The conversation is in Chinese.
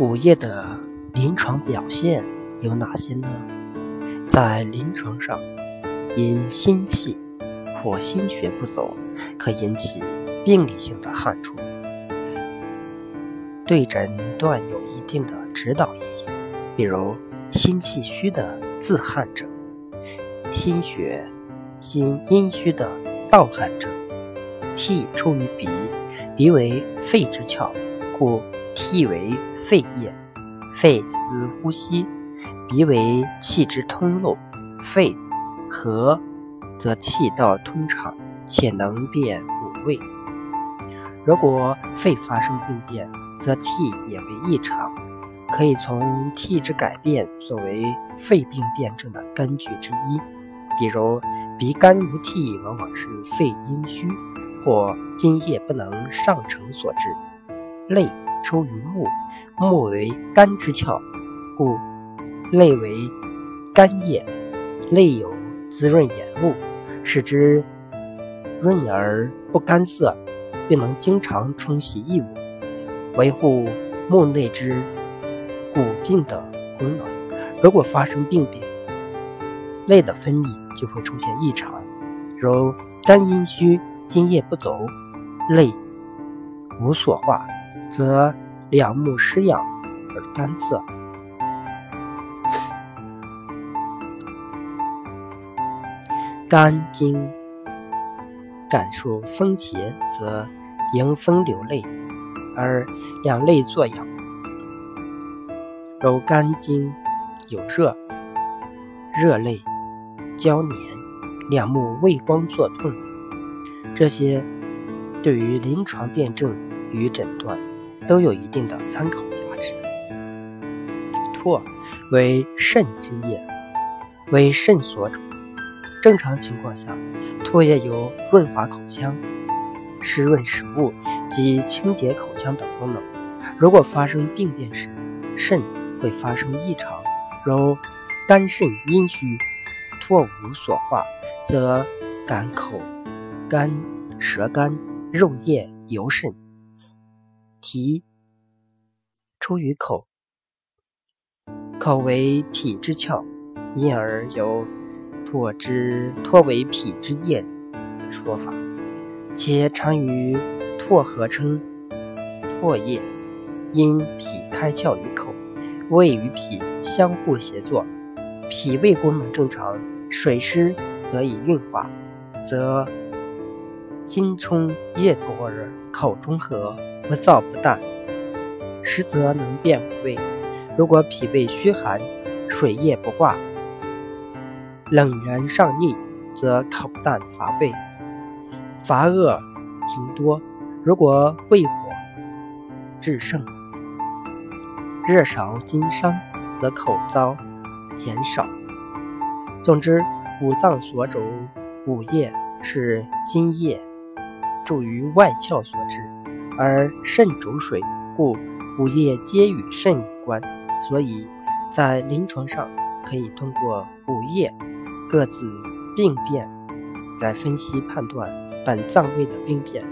午夜的临床表现有哪些呢？在临床上，因心气或心血不足，可引起病理性的汗出，对诊断有一定的指导意义。比如心气虚的自汗症，心血、心阴虚的盗汗症。气出于鼻，鼻为肺之窍，故。涕为肺液，肺司呼吸；鼻为气之通路，肺和则气道通畅，且能辨五味。如果肺发生病变，则气也为异常，可以从气之改变作为肺病辨证的根据之一。比如鼻干无涕，往往是肺阴虚或津液不能上承所致。泪。出于目，目为肝之窍，故泪为肝液。泪有滋润眼目，使之润而不干涩，并能经常冲洗异物，维护目内之骨劲的功能。如果发生病变，泪的分泌就会出现异常，如肝阴虚，津液不走，泪无所化。则两目失养而干涩，肝经感受风邪，则迎风流泪而两泪作痒；如肝经有热，热泪交黏，两目畏光作痛，这些对于临床辨证与诊断。都有一定的参考价值。唾为肾之液，为肾所主。正常情况下，唾液有润滑口腔、湿润食物及清洁口腔等功能。如果发生病变时，肾会发生异常，如肝肾阴虚，唾无所化，则感口干、舌干、肉液尤甚。脾出于口，口为脾之窍，因而有唾之唾为脾之液的说法。且常与唾合称唾液，因脾开窍于口，胃与脾相互协作，脾胃功能正常，水湿得以运化，则津充液走而口中和。不燥不淡，实则能辨五味。如果脾胃虚寒，水液不化，冷源上逆，则口淡乏味，乏恶停多。如果胃火炽盛，热少津伤，则口燥甜少。总之，五脏所主，五液是津液注于外窍所致。而肾主水，故五液皆与肾有关。所以，在临床上可以通过五液各自病变来分析判断本脏位的病变。